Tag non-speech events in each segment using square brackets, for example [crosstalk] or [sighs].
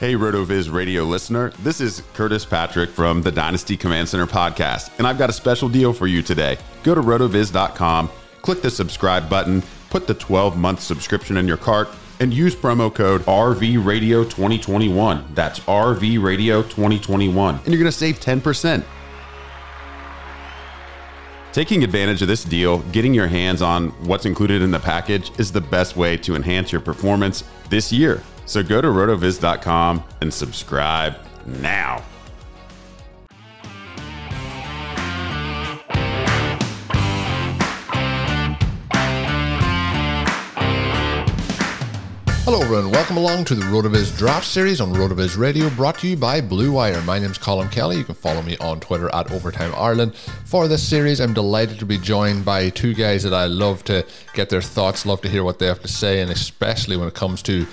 Hey, RotoViz radio listener. This is Curtis Patrick from the Dynasty Command Center podcast, and I've got a special deal for you today. Go to rotoviz.com, click the subscribe button, put the 12 month subscription in your cart, and use promo code RVRadio2021. That's RVRadio2021, and you're going to save 10%. Taking advantage of this deal, getting your hands on what's included in the package is the best way to enhance your performance this year. So go to rotoviz.com and subscribe now. Hello, everyone. Welcome along to the RotoViz Draft Series on RotoViz Radio, brought to you by Blue Wire. My name's Colin Kelly. You can follow me on Twitter at Overtime Ireland. For this series, I'm delighted to be joined by two guys that I love to get their thoughts, love to hear what they have to say, and especially when it comes to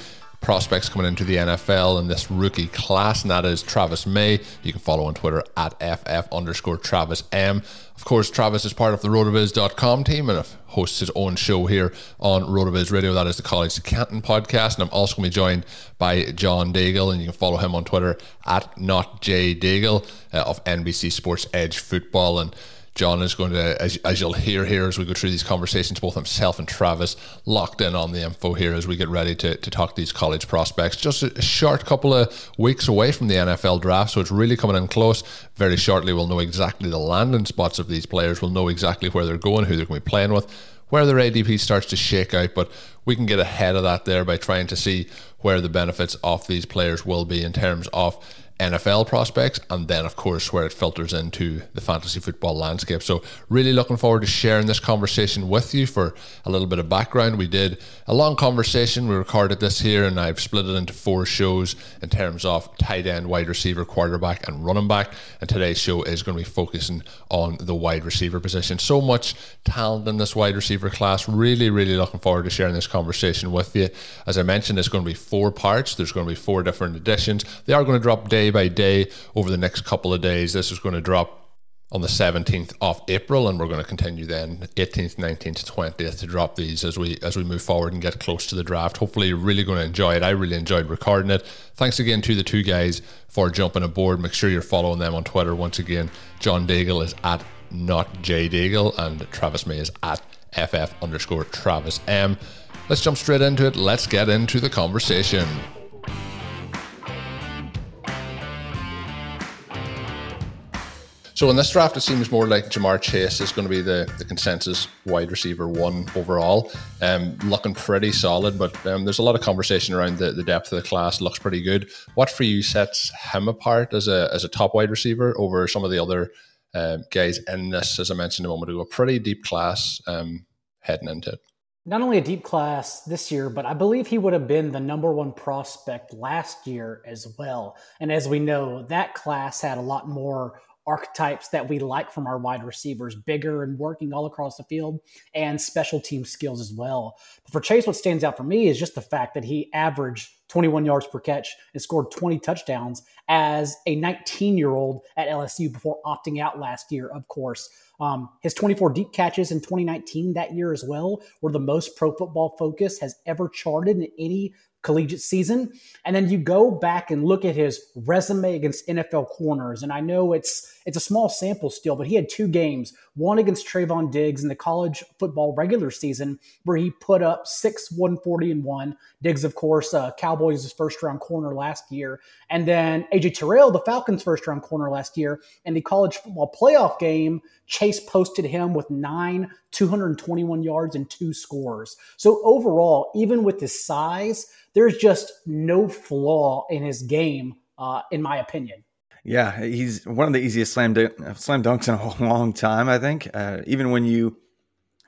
prospects coming into the NFL in this rookie class, and that is Travis May. You can follow on Twitter at FF underscore Travis M. Of course, Travis is part of the rotoviz.com team and hosts his own show here on Rotoviz Radio. That is the College to Canton podcast. And I'm also going to be joined by John Daigle, and you can follow him on Twitter at NotJDaigle uh, of NBC Sports Edge Football. And John is going to, as, as you'll hear here as we go through these conversations, both himself and Travis locked in on the info here as we get ready to, to talk these college prospects. Just a, short couple of weeks away from the NFL draft, so it's really coming in close. Very shortly, we'll know exactly the landing spots of these players. We'll know exactly where they're going, who they're going to be playing with, where their ADP starts to shake out. But we can get ahead of that there by trying to see where the benefits of these players will be in terms of NFL prospects, and then, of course, where it filters into the fantasy football landscape. So, really looking forward to sharing this conversation with you. For a little bit of background, we did a long conversation. We recorded this here, and I've split it into four shows in terms of tight end, wide receiver, quarterback, and running back. And today's show is going to be focusing on the wide receiver position. So much talent in this wide receiver class. Really, really looking forward to sharing this conversation with you. As I mentioned, it's going to be four parts, there's going to be four different editions. They are going to drop daily day by day over the next couple of days. This is going to drop on the 17th of April, and we're going to continue then 18th, 19th, 20th to drop these as we as we move forward and get close to the draft. Hopefully, you're really going to enjoy it. I really enjoyed recording it. Thanks again to the two guys for jumping aboard. Make sure you're following them on Twitter. Once again, John Daigle is at not J Daigle, and Travis May is at FF underscore Travis M. Let's jump straight into it. Let's get into the conversation. So in this draft, it seems more like Ja'Marr Chase is going to be the, the consensus wide receiver one overall. Um, looking pretty solid, but um, there's a lot of conversation around the, the depth of the class. Looks pretty good. What for you sets him apart as a as a top wide receiver over some of the other uh, guys in this? As I mentioned a moment ago, a pretty deep class. Um, heading into it. Not only a deep class this year, but I believe he would have been the number one prospect last year as well. And as we know, that class had a lot more archetypes that we like from our wide receivers, bigger and working all across the field, and special team skills as well. But for Chase, what stands out for me is just the fact that he averaged 21 yards per catch and scored 20 touchdowns as a 19 year old at LSU before opting out last year, of course. Um, his 24 deep catches in 2019 that year as well were the most pro football focus has ever charted in any collegiate season. And then you go back and look at his resume against NFL corners. And I know it's it's a small sample still, but he had two games, one against Trevon Diggs in the college football regular season, where he put up six 140 and one. Diggs, of course, uh, Cowboys' first round corner last year. And then AJ Terrell, the Falcons' first round corner last year. In the college football playoff game, Chase posted him with nine 221 yards and two scores. So overall, even with his size, there's just no flaw in his game, uh, in my opinion. Yeah, he's one of the easiest slam dunk, slam dunks in a [laughs] long time. I think. Uh, even when you,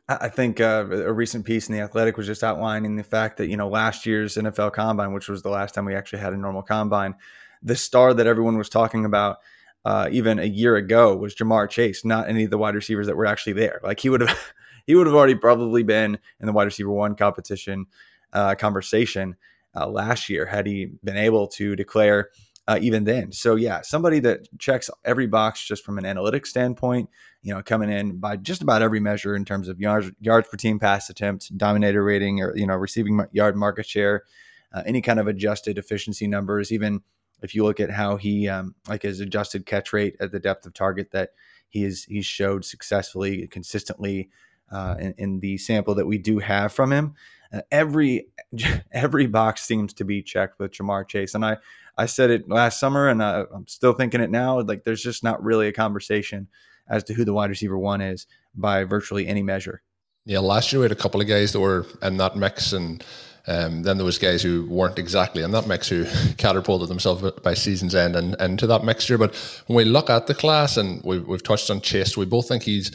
I think uh, a recent piece in the Athletic was just outlining the fact that you know last year's NFL Combine, which was the last time we actually had a normal combine, the star that everyone was talking about. Uh, even a year ago was Ja'Marr Chase, not any of the wide receivers that were actually there. Like he would have, [laughs] he would have already probably been in the wide receiver one competition uh, conversation uh, last year had he been able to declare uh, even then. So yeah, somebody that checks every box just from an analytics standpoint, you know, coming in by just about every measure in terms of yards, yards per team pass attempt, dominator rating, or you know, receiving yard market share, uh, any kind of adjusted efficiency numbers. Even if you look at how he um, like his adjusted catch rate at the depth of target that he is he showed successfully consistently uh, in, in the sample that we do have from him. Uh, every [laughs] every box seems to be checked with Ja'Marr Chase, and I I said it last summer, and I, am still thinking it now. Like, there's just not really a conversation as to who the wide receiver one is by virtually any measure. Yeah, last year we had a couple of guys that were in that mix, and um, then there was guys who weren't exactly in that mix who [laughs] catapulted themselves by season's end and into that mixture. But when we look at the class, and we've, we've touched on Chase, we both think he's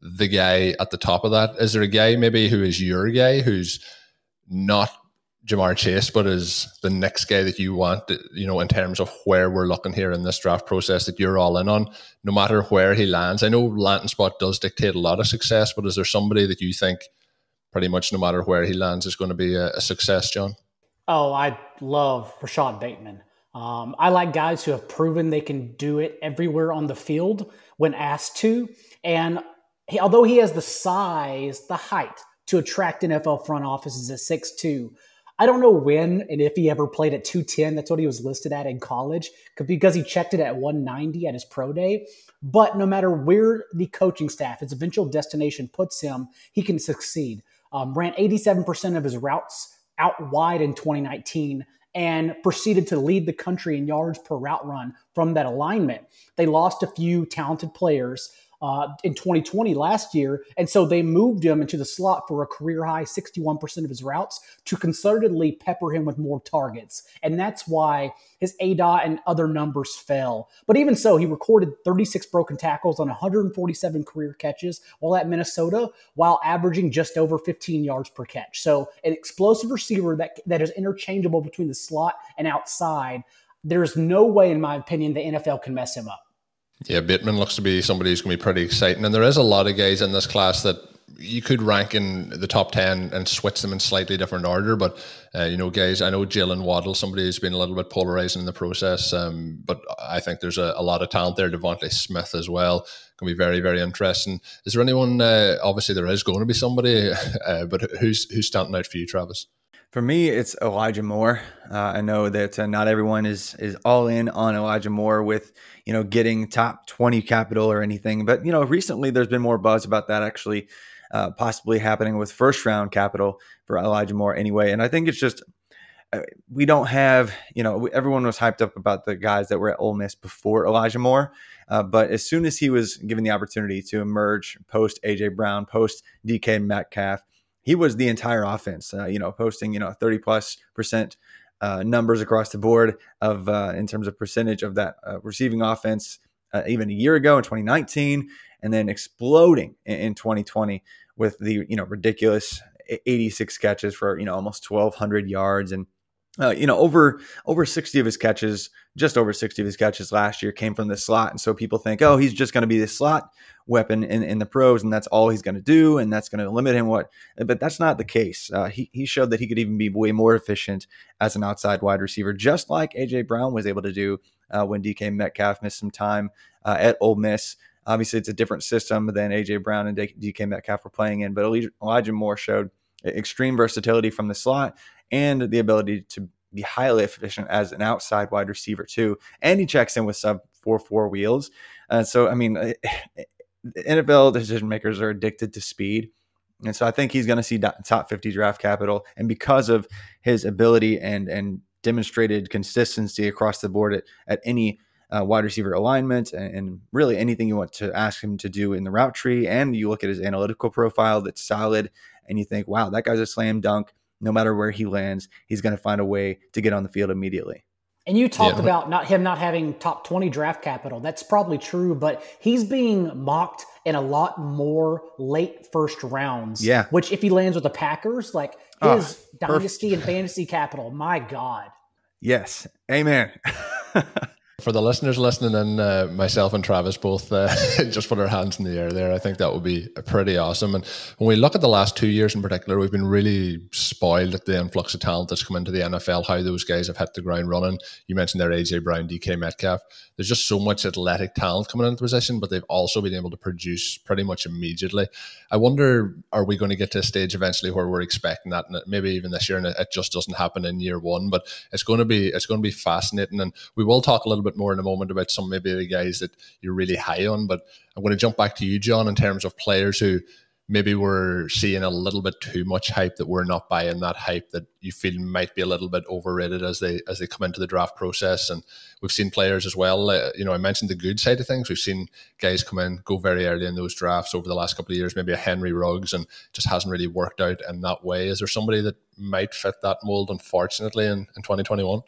the guy at the top of that. Is there a guy maybe who is your guy who's not Ja'Marr Chase, but is the next guy that you want, you know, in terms of where we're looking here in this draft process that you're all in on, no matter where he lands. I know landing spot does dictate a lot of success, but is there somebody that you think pretty much no matter where he lands is going to be a, a success, John? Oh, I love Rashod Bateman. Um, I like guys who have proven they can do it everywhere on the field when asked to. And he, although he has the size, the height to attract NFL front offices at 6'2, I don't know when and if he ever played at 210. That's what he was listed at in college because he checked it at 190 at his pro day. But no matter where the coaching staff, his eventual destination puts him, he can succeed. Um, ran 87% of his routes out wide in 2019 and proceeded to lead the country in yards per route run from that alignment. They lost a few talented players uh, in 2020 last year. And so they moved him into the slot for a career high 61% of his routes to concertedly pepper him with more targets. And that's why his ADOT and other numbers fell. But even so, he recorded 36 broken tackles on 147 career catches while at Minnesota, while averaging just over 15 yards per catch. So an explosive receiver that, that is interchangeable between the slot and outside. There's no way, in my opinion, the NFL can mess him up. Yeah, Bateman looks to be somebody who's going to be pretty exciting. And there is a lot of guys in this class that you could rank in the top 10 and switch them in slightly different order. But, uh, you know, guys, I know Jaylen Waddle, somebody who's been a little bit polarizing in the process. Um, but I think there's a, a, lot of talent there. DeVonta Smith as well. Can be very, very interesting. Is there anyone, uh, obviously, there is going to be somebody, [laughs] uh, but who's, who's standing out for you, Travis? For me, it's Elijah Moore. Uh, I know that uh, not everyone is is all in on Elijah Moore with you know getting top twenty capital or anything, but you know recently there's been more buzz about that actually uh, possibly happening with first round capital for Elijah Moore anyway. And I think it's just uh, we don't have you know everyone was hyped up about the guys that were at Ole Miss before Elijah Moore, uh, but as soon as he was given the opportunity to emerge post AJ Brown, post DK Metcalf he was the entire offense. Uh, you know, posting you know thirty plus percent uh, numbers across the board of uh, in terms of percentage of that uh, receiving offense uh, even a year ago in 2019, and then exploding in, in 2020 with the you know ridiculous 86 catches for you know almost 1200 yards and uh, you know over over 60 of his catches just over 60 of his catches last year came from the slot. And so people think oh he's just going to be the slot weapon in, in the pros and that's all he's going to do and that's going to limit him what but that's not the case. Uh, he, he showed that he could even be way more efficient as an outside wide receiver just like aj brown was able to do uh, when dk metcalf missed some time uh, at Ole Miss. Obviously it's a different system than aj brown and dk metcalf were playing in but elijah moore showed extreme versatility from the slot and the ability to be highly efficient as an outside wide receiver too. And he checks in with sub four four wheels. Uh, so I mean, eh, eh, NFL decision makers are addicted to speed. And so I think he's going to see top 50 draft capital. And because of his ability and and demonstrated consistency across the board at, at any uh, wide receiver alignment and, and, really anything you want to ask him to do in the route tree. And you look at his analytical profile that's solid and you think, wow, that guy's a slam dunk. No matter where he lands, he's going to find a way to get on the field immediately. And you talked yeah. about not him not having top 20 draft capital. That's probably true, but he's being mocked in a lot more late first rounds. Yeah. Which if he lands with the Packers, like ah, his oh, dynasty and fantasy capital, my God. Yes. Amen. [laughs] for the listeners listening and uh, myself and Travis both uh, [laughs] just put our hands in the air there. I think that would be pretty awesome. And when we look at the last two years in particular, we've been really spoiled at the influx of talent that's come into the NFL, how those guys have hit the ground running. You mentioned there AJ Brown, DK Metcalf. There's just so much athletic talent coming into position, but they've also been able to produce pretty much immediately. I wonder, are we going to get to a stage eventually where we're expecting that, and maybe even this year, and it just doesn't happen in year one? But it's going to be it's going to be fascinating, and we will talk a little bit bit more in a moment about some maybe the guys that you're really high on. But I'm going to jump back to you, John, in terms of players who maybe we're seeing a little bit too much hype that we're not buying that hype that you feel might be a little bit overrated as they as they come into the draft process. And we've seen players as well uh, you know I mentioned the good side of things. We've seen guys come in go very early in those drafts over the last couple of years maybe a Henry Ruggs and just hasn't really worked out in that way. Is there somebody that might fit that mold unfortunately in, in 2021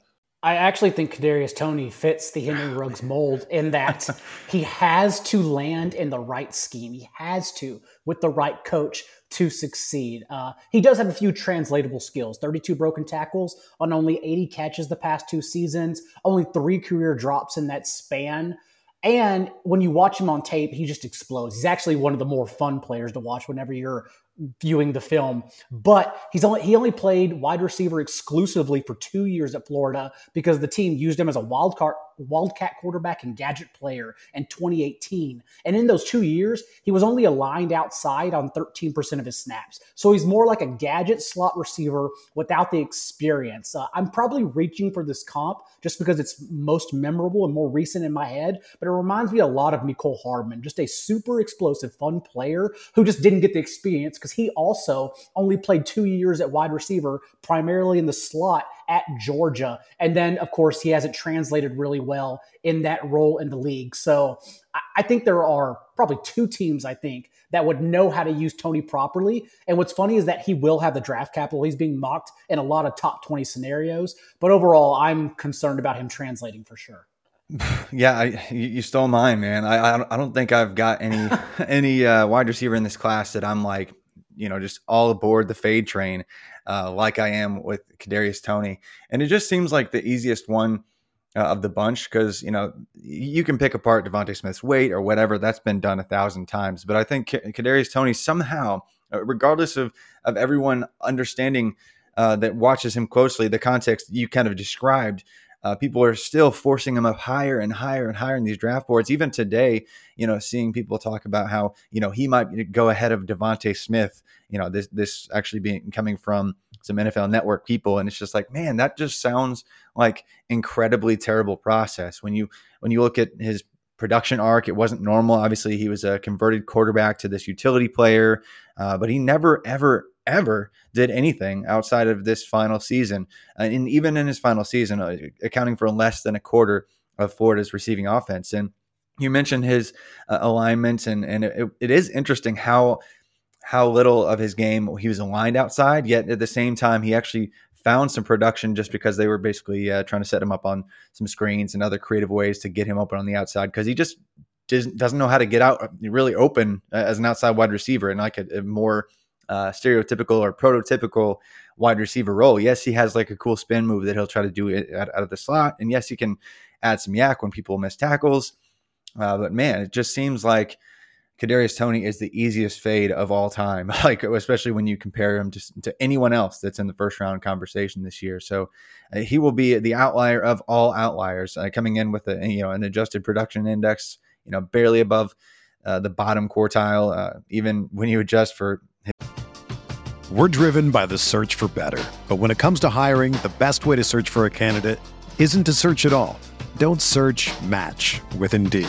I actually think Kadarius Toney fits the Henry Ruggs mold in that [laughs] he has to land in the right scheme. He has to with the right coach to succeed. Uh, he does have a few translatable skills 32 broken tackles on only 80 catches the past two seasons, only three career drops in that span. And when you watch him on tape, he just explodes. He's actually one of the more fun players to watch whenever you're viewing the film. But he's only he only played wide receiver exclusively for two years at Florida because the team used him as a wild card wildcat quarterback and gadget player in 2018. And in those two years, he was only aligned outside on 13% of his snaps. So he's more like a gadget slot receiver without the experience. Uh, I'm probably reaching for this comp just because it's most memorable and more recent in my head, but it reminds me a lot of Mecole Hardman, just a super explosive, fun player who just didn't get the experience because he also only played two years at wide receiver, primarily in the slot at Georgia. And then, of course, he hasn't translated really well in that role in the league. So I think there are probably two teams, I think, that would know how to use Toney properly. And what's funny is that he will have the draft capital. He's being mocked in a lot of top 20 scenarios. But overall, I'm concerned about him translating for sure. [sighs] Yeah, I, you stole mine, man. I I don't think I've got any [laughs] any uh, wide receiver in this class that I'm like, you know, just all aboard the fade train uh, like I am with Kadarius Toney. and it just seems like the easiest one uh, of the bunch because you know you can pick apart DeVonta Smith's weight or whatever that's been done a thousand times, but I think Kadarius Toney somehow, uh, regardless of of everyone understanding uh, that watches him closely, the context you kind of described uh, people are still forcing him up higher and higher and higher in these draft boards. Even today, you know, seeing people talk about how you know he might go ahead of DeVonta Smith. You know, this this actually being coming from some NFL Network people, and it's just like, man, that just sounds like incredibly terrible process. When you when you look at his production arc, it wasn't normal. Obviously, he was a converted quarterback to this utility player, uh, but he never ever ever did anything outside of this final season. Uh, and even in his final season, uh, accounting for less than a quarter of Florida's receiving offense. And you mentioned his uh, alignment, and, and it, it is interesting how how little of his game he was aligned outside, yet at the same time, he actually found some production just because they were basically uh, trying to set him up on some screens and other creative ways to get him open on the outside because he just doesn't know how to get out really open as an outside wide receiver and like a, a more uh, stereotypical or prototypical wide receiver role. Yes, he has like a cool spin move that he'll try to do out, out of the slot, and yes, he can add some YAC when people miss tackles. Uh, but man, it just seems like Kadarius Toney is the easiest fade of all time. [laughs] Like especially when you compare him to, to anyone else that's in the first round conversation this year. So uh, he will be the outlier of all outliers, uh, coming in with a you know an adjusted production index, you know barely above uh, the bottom quartile, uh, even when you adjust for. We're driven by the search for better, but when it comes to hiring, the best way to search for a candidate isn't to search at all. Don't search. Match with Indeed.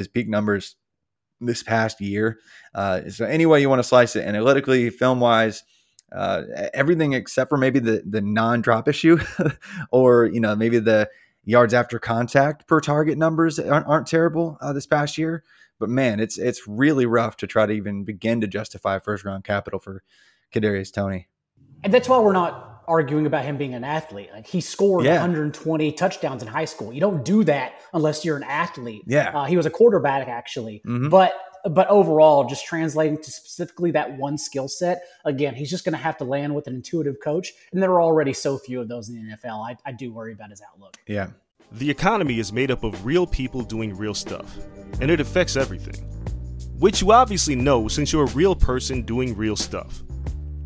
his peak numbers this past year. Uh, so any way you want to slice it, analytically, film wise, uh, everything except for maybe the the non drop issue, [laughs] or you know maybe the yards after contact per target numbers aren't, aren't terrible uh, this past year. But man, it's it's really rough to try to even begin to justify first round capital for Kadarius Toney. And that's why we're not arguing about him being an athlete. Like he scored yeah. 120 touchdowns in high school. You don't do that unless you're an athlete. Yeah, uh, he was a quarterback actually, mm-hmm. but but overall, just translating to specifically that one skill set, again, he's just going to have to land with an intuitive coach, and there are already so few of those in the NFL. I, I do worry about his outlook. Yeah. The economy is made up of real people doing real stuff, and it affects everything. Which you obviously know since you're a real person doing real stuff.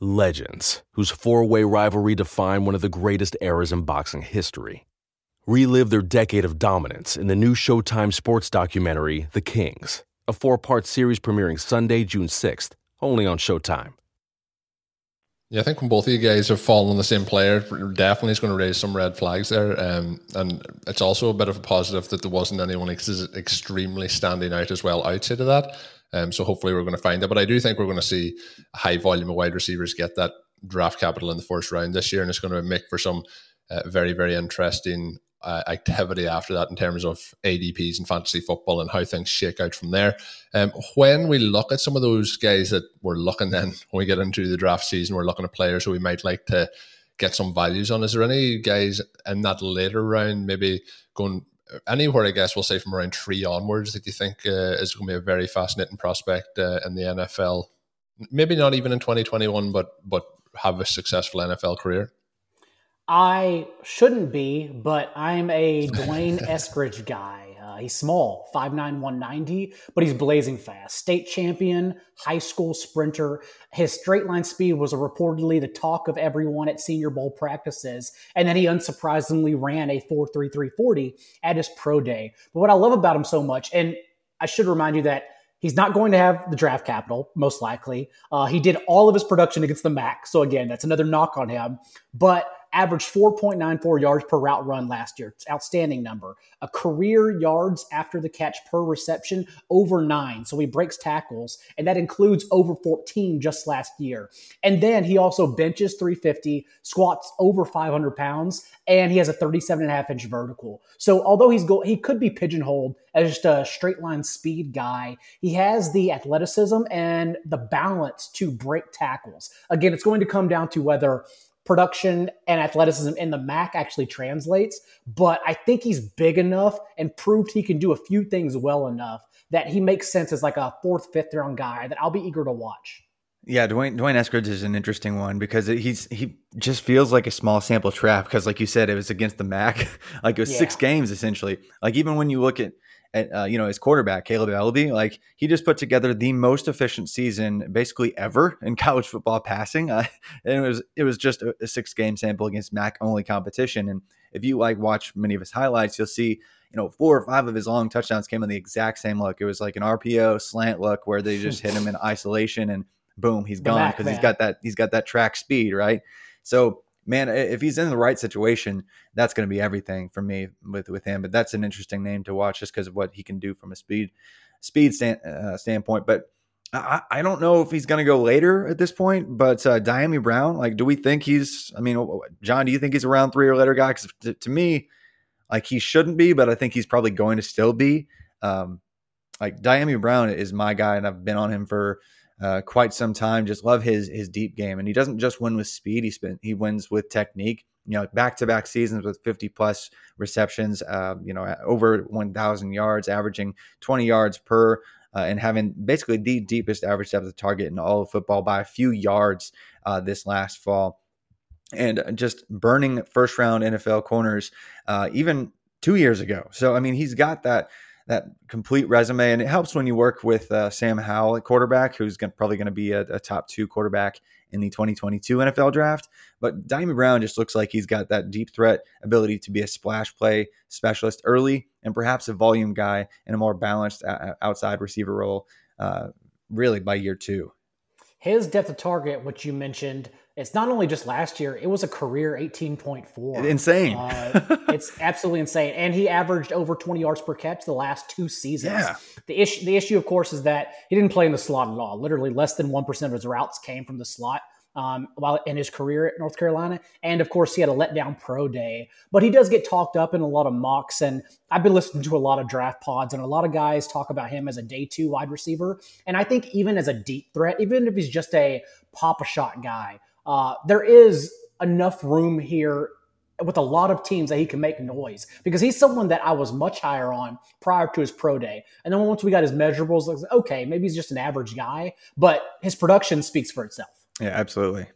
legends whose four way rivalry defined one of the greatest eras in boxing history. Relive their decade of dominance in the new Showtime sports documentary, The Kings, a four part series premiering Sunday, June 6th, only on Showtime. Yeah, I think when both of you guys fallen on the same player, definitely is going to raise some red flags there. Um, and it's also a bit of a positive that there wasn't anyone ex- extremely standing out as well outside of that. Um, so hopefully we're going to find it. But I do think we're going to see a high volume of wide receivers get that draft capital in the first round this year, and it's going to make for some uh, very very interesting uh, activity after that in terms of ADPs and fantasy football and how things shake out from there. Um, when we look at some of those guys that we're looking then [laughs] when we get into the draft season, we're looking at players who we might like to get some values on. Is there any guys in that later round maybe going anywhere, I guess we'll say from around three onwards, that you think uh, is going to be a very fascinating prospect uh, in the NFL. Maybe not even in 2021, but but have a successful NFL career. I shouldn't be, but I'm a D'Wayne [laughs] Eskridge guy he's small, 5'9, 190, but he's blazing fast. State champion, high school sprinter. His straight line speed was reportedly the talk of everyone at Senior Bowl practices. And then he unsurprisingly ran a 4.3340 at his pro day. But what I love about him so much, and I should remind you that He's not going to have the draft capital, most likely. Uh, he did all of his production against the MAC. So, again, that's another knock on him. But averaged 4.94 yards per route run last year. It's outstanding number. A career yards after the catch per reception over nine. So he breaks tackles, and that includes over 14 just last year. And then he also benches 350, squats over 500 pounds, and he has a 37 and a half inch vertical. So although he's go, he could be pigeonholed as just a straight line speed guy, he has the athleticism and the balance to break tackles. Again, it's going to come down to whether production and athleticism in the MAC actually translates. But I think he's big enough and proved he can do a few things well enough that he makes sense as like a fourth, fifth round guy that I'll be eager to watch. Yeah, D'Wayne, D'Wayne Eskridge is an interesting one because he's he just feels like a small sample trap because, like you said, it was against the MAC, [laughs] like it was yeah. six games essentially. Like even when you look at uh, you know his quarterback Kaleb Eleby, like he just put together the most efficient season basically ever in [laughs] college football passing, uh, and it was it was just a, a six game sample against MAC only competition. And if you like watch many of his highlights, you'll see you know four or five of his long touchdowns came on the exact same look. It was like an RPO slant look where they just hit him in [laughs] isolation and boom, he's gone because he's got that he's got that track speed, right? So man, if he's in the right situation, that's going to be everything for me with with him. But that's an interesting name to watch just because of what he can do from a speed speed stand, uh, standpoint. But I, I, don't know if he's going to go later at this point. But uh, Dyami Brown, like, do we think he's? I mean, John, do you think he's a round three or later guy? Because to, to, me, like he shouldn't be, but I think he's probably going to still be. Um, like Dyami Brown is my guy, and I've been on him for uh, quite some time. Just love his his deep game, and he doesn't just win with speed. He spent he wins with technique. You know, back to back seasons with 50 plus receptions. Uh, you know, over 1,000 yards, averaging 20 yards per. Uh, and having basically the deepest average depth of target in all of football by a few yards uh, this last fall and just burning first round NFL corners uh, even two years ago. So I mean, he's got that that complete resume. And it helps when you work with uh, Sam Howell at quarterback, who's gonna, probably going to be a, a, top two quarterback in the 2022 NFL draft. But Dyami Brown just looks like he's got that deep threat ability to be a splash play specialist early and perhaps a volume guy in a more balanced uh, outside receiver role, uh, really by year two. His depth of target, which you mentioned, it's not only just last year, it was a career 18.4. Insane. uh, [laughs] it's absolutely insane. And he averaged over 20 yards per catch the last two seasons. Yeah. The issue the issue of course is that he didn't play in the slot at all. Literally less than 1% of his routes came from the slot. Um, while in his career at North Carolina. And of course, he had a letdown pro day, but he does get talked up in a lot of mocks. And I've been listening to a lot of draft pods, and a lot of guys talk about him as a day two wide receiver. And I think even as a deep threat, even if he's just a pop a shot guy, uh, there is enough room here with a lot of teams that he can make noise because he's someone that I was much higher on prior to his pro day. And then once we got his measurables, like, okay, maybe he's just an average guy, but his production speaks for itself. Yeah, absolutely.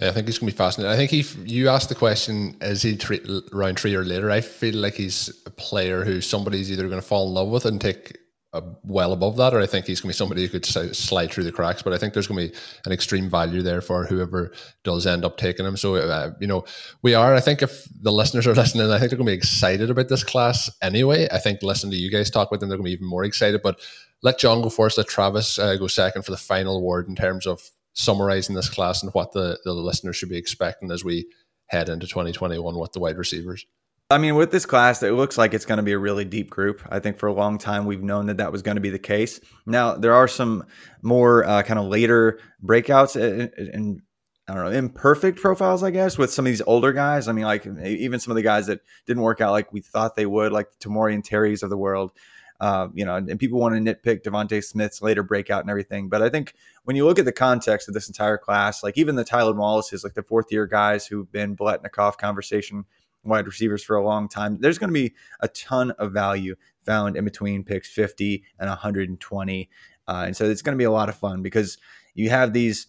Yeah, I think he's going to be fascinating. I think he, you asked the question, is he three, round three or later? I feel like he's a player who somebody's either going to fall in love with and take uh, well above that, or I think he's going to be somebody who could slide through the cracks. But I think there's going to be an extreme value there for whoever does end up taking him. So, uh, you know, we are. I think if the listeners are listening, I think they're going to be excited about this class anyway. I think listening to you guys talk with them, they're going to be even more excited. But let John go first. Let Travis uh, go second for the final word in terms of summarizing this class and what the, the listeners should be expecting as we head into 2021 with the wide receivers. I mean, with this class, it looks like it's going to be a really deep group. I think for a long time we've known that that was going to be the case. Now there are some more uh, kind of later breakouts and, and I don't know imperfect profiles, I guess, with some of these older guys. I mean, like even some of the guys that didn't work out like we thought they would, like Tamorrion and Terry's of the world. Uh, you know, and people want to nitpick DeVonta Smith's later breakout and everything. But I think when you look at the context of this entire class, like even the Tylan Wallace's, like the fourth year guys who've been Biletnikoff conversation wide receivers for a long time. There's going to be a ton of value found in between picks 50 and 120. Uh, and so it's going to be a lot of fun because you have these,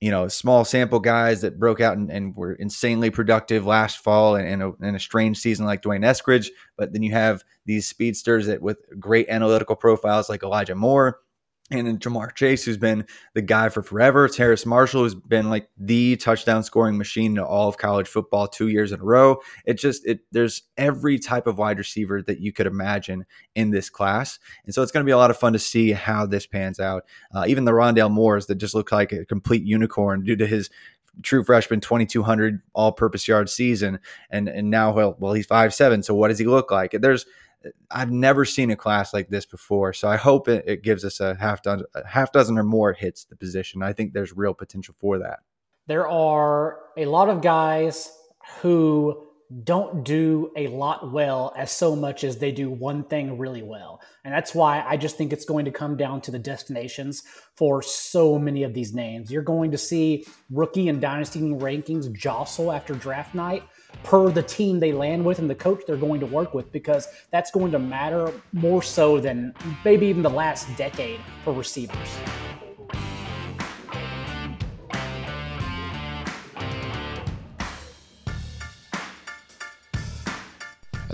you know, small sample guys that broke out and, and were insanely productive last fall and, a, a strange season like D'Wayne Eskridge. But then you have these speedsters that with great analytical profiles like Elijah Moore and then Ja'Marr Chase, who's been the guy for forever. Terrace Marshall, who's been like the touchdown scoring machine in all of college football two years in a row. It just it there's every type of wide receiver that you could imagine in this class, and so it's going to be a lot of fun to see how this pans out. Uh, even the Rondale Moores that just look like a complete unicorn due to his true freshman 2200 all purpose yard season and and now well well he's five seven so what does he look like there's I've never seen a class like this before so I hope it, it gives us a half dozen a half dozen or more hits the position I think there's real potential for that there are a lot of guys who don't do a lot well as so much as they do one thing really well. And that's why I just think it's going to come down to the destinations for so many of these names. You're going to see rookie and dynasty rankings jostle after draft night per the team they land with and the coach they're going to work with because that's going to matter more so than maybe even the last decade for receivers.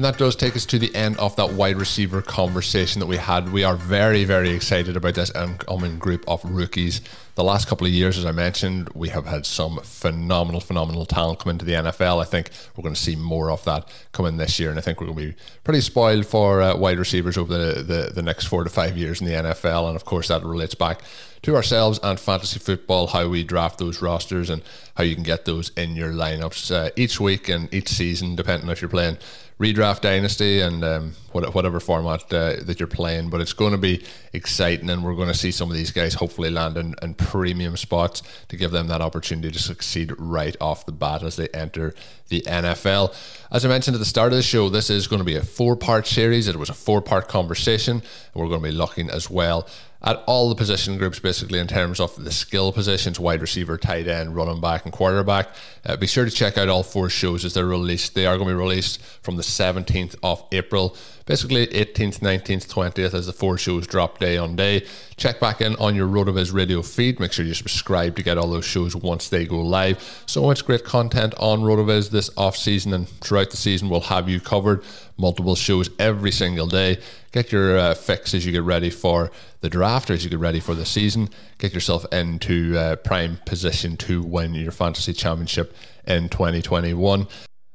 And that does take us to the end of that wide receiver conversation that we had. We are very, very excited about this incoming group of rookies. The last couple of years, as I mentioned, we have had some phenomenal, phenomenal talent come into the NFL. I think we're going to see more of that coming this year. And I think we're going to be pretty spoiled for uh, wide receivers over the, the, the next four to five years in the NFL. And of course, that relates back to ourselves and fantasy football, how we draft those rosters and how you can get those in your lineups uh, each week and each season, depending if you're playing redraft dynasty and um, whatever format uh, that you're playing. But it's going to be exciting, and we're going to see some of these guys hopefully land in, in, premium spots to give them that opportunity to succeed right off the bat as they enter the NFL. As I mentioned at the start of the show, this is going to be a four part series. It was a four part conversation, we're going to be looking as well at all the position groups, basically in terms of the skill positions wide receiver, tight end, running back, and quarterback. Uh, be sure to check out all four shows as they're released. They are going to be released from the 17th of April basically 18th, 19th, 20th as the four shows drop day on day. Check back in on your RotoViz radio feed. Make sure you subscribe to get all those shows once they go live. So much great content on RotoViz this off season and throughout the season. We'll have you covered. Multiple shows every single day. Get your uh, fix as you get ready for the draft or as you get ready for the season. Get yourself into uh, prime position to win your fantasy championship in 2021.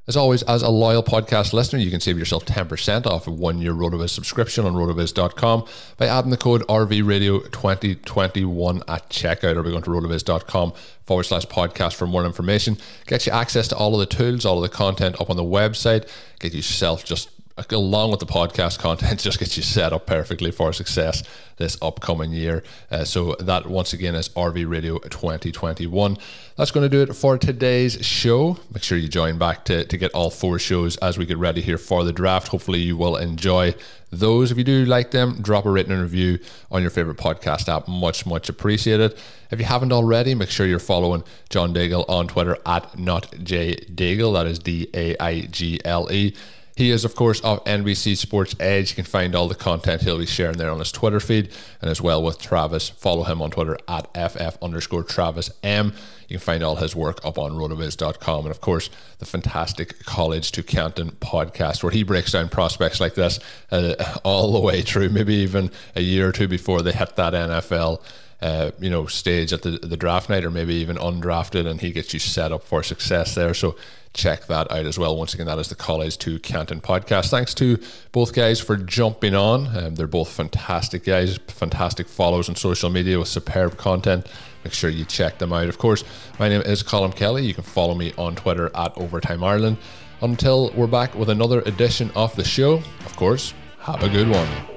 As always, as a loyal podcast listener, you can save yourself 10% off a one year RotoViz subscription on rotoviz.com by adding the code RVRadio2021 at checkout or by going to rotoviz.com forward slash podcast for more information. Get you access to all of the tools, all of the content up on the website. Get yourself just along with the podcast content, [laughs] just gets you set up perfectly for success this upcoming year. Uh, so that once again is RV Radio 2021. That's going to do it for today's show. Make sure you join back to, to get all four shows as we get ready here for the draft. Hopefully you will enjoy those. If you do like them, drop a written review on your favorite podcast app. Much, much appreciated. If you haven't already, make sure you're following John Daigle on Twitter at not J notjdaigle. That is D A I G L E. He is, of course, of NBC Sports Edge. You can find all the content he'll be sharing there on his Twitter feed and as well with Travis. Follow him on Twitter at FF underscore Travis M. You can find all his work up on rotoviz.com. And of course, the fantastic College to Canton podcast, where he breaks down prospects like this uh, all the way through, maybe even a year or two before they hit that NFL. Uh, you know, stage at the the draft night, or maybe even undrafted, and he gets you set up for success there. So check that out as well. Once again, that is the College to Canton podcast. Thanks to both guys for jumping on. Um, they're both fantastic guys, fantastic follows on social media with superb content. Make sure you check them out. Of course, my name is Colin Kelly. You can follow me on Twitter at Overtime Ireland. Until we're back with another edition of the show, of course, have a good one.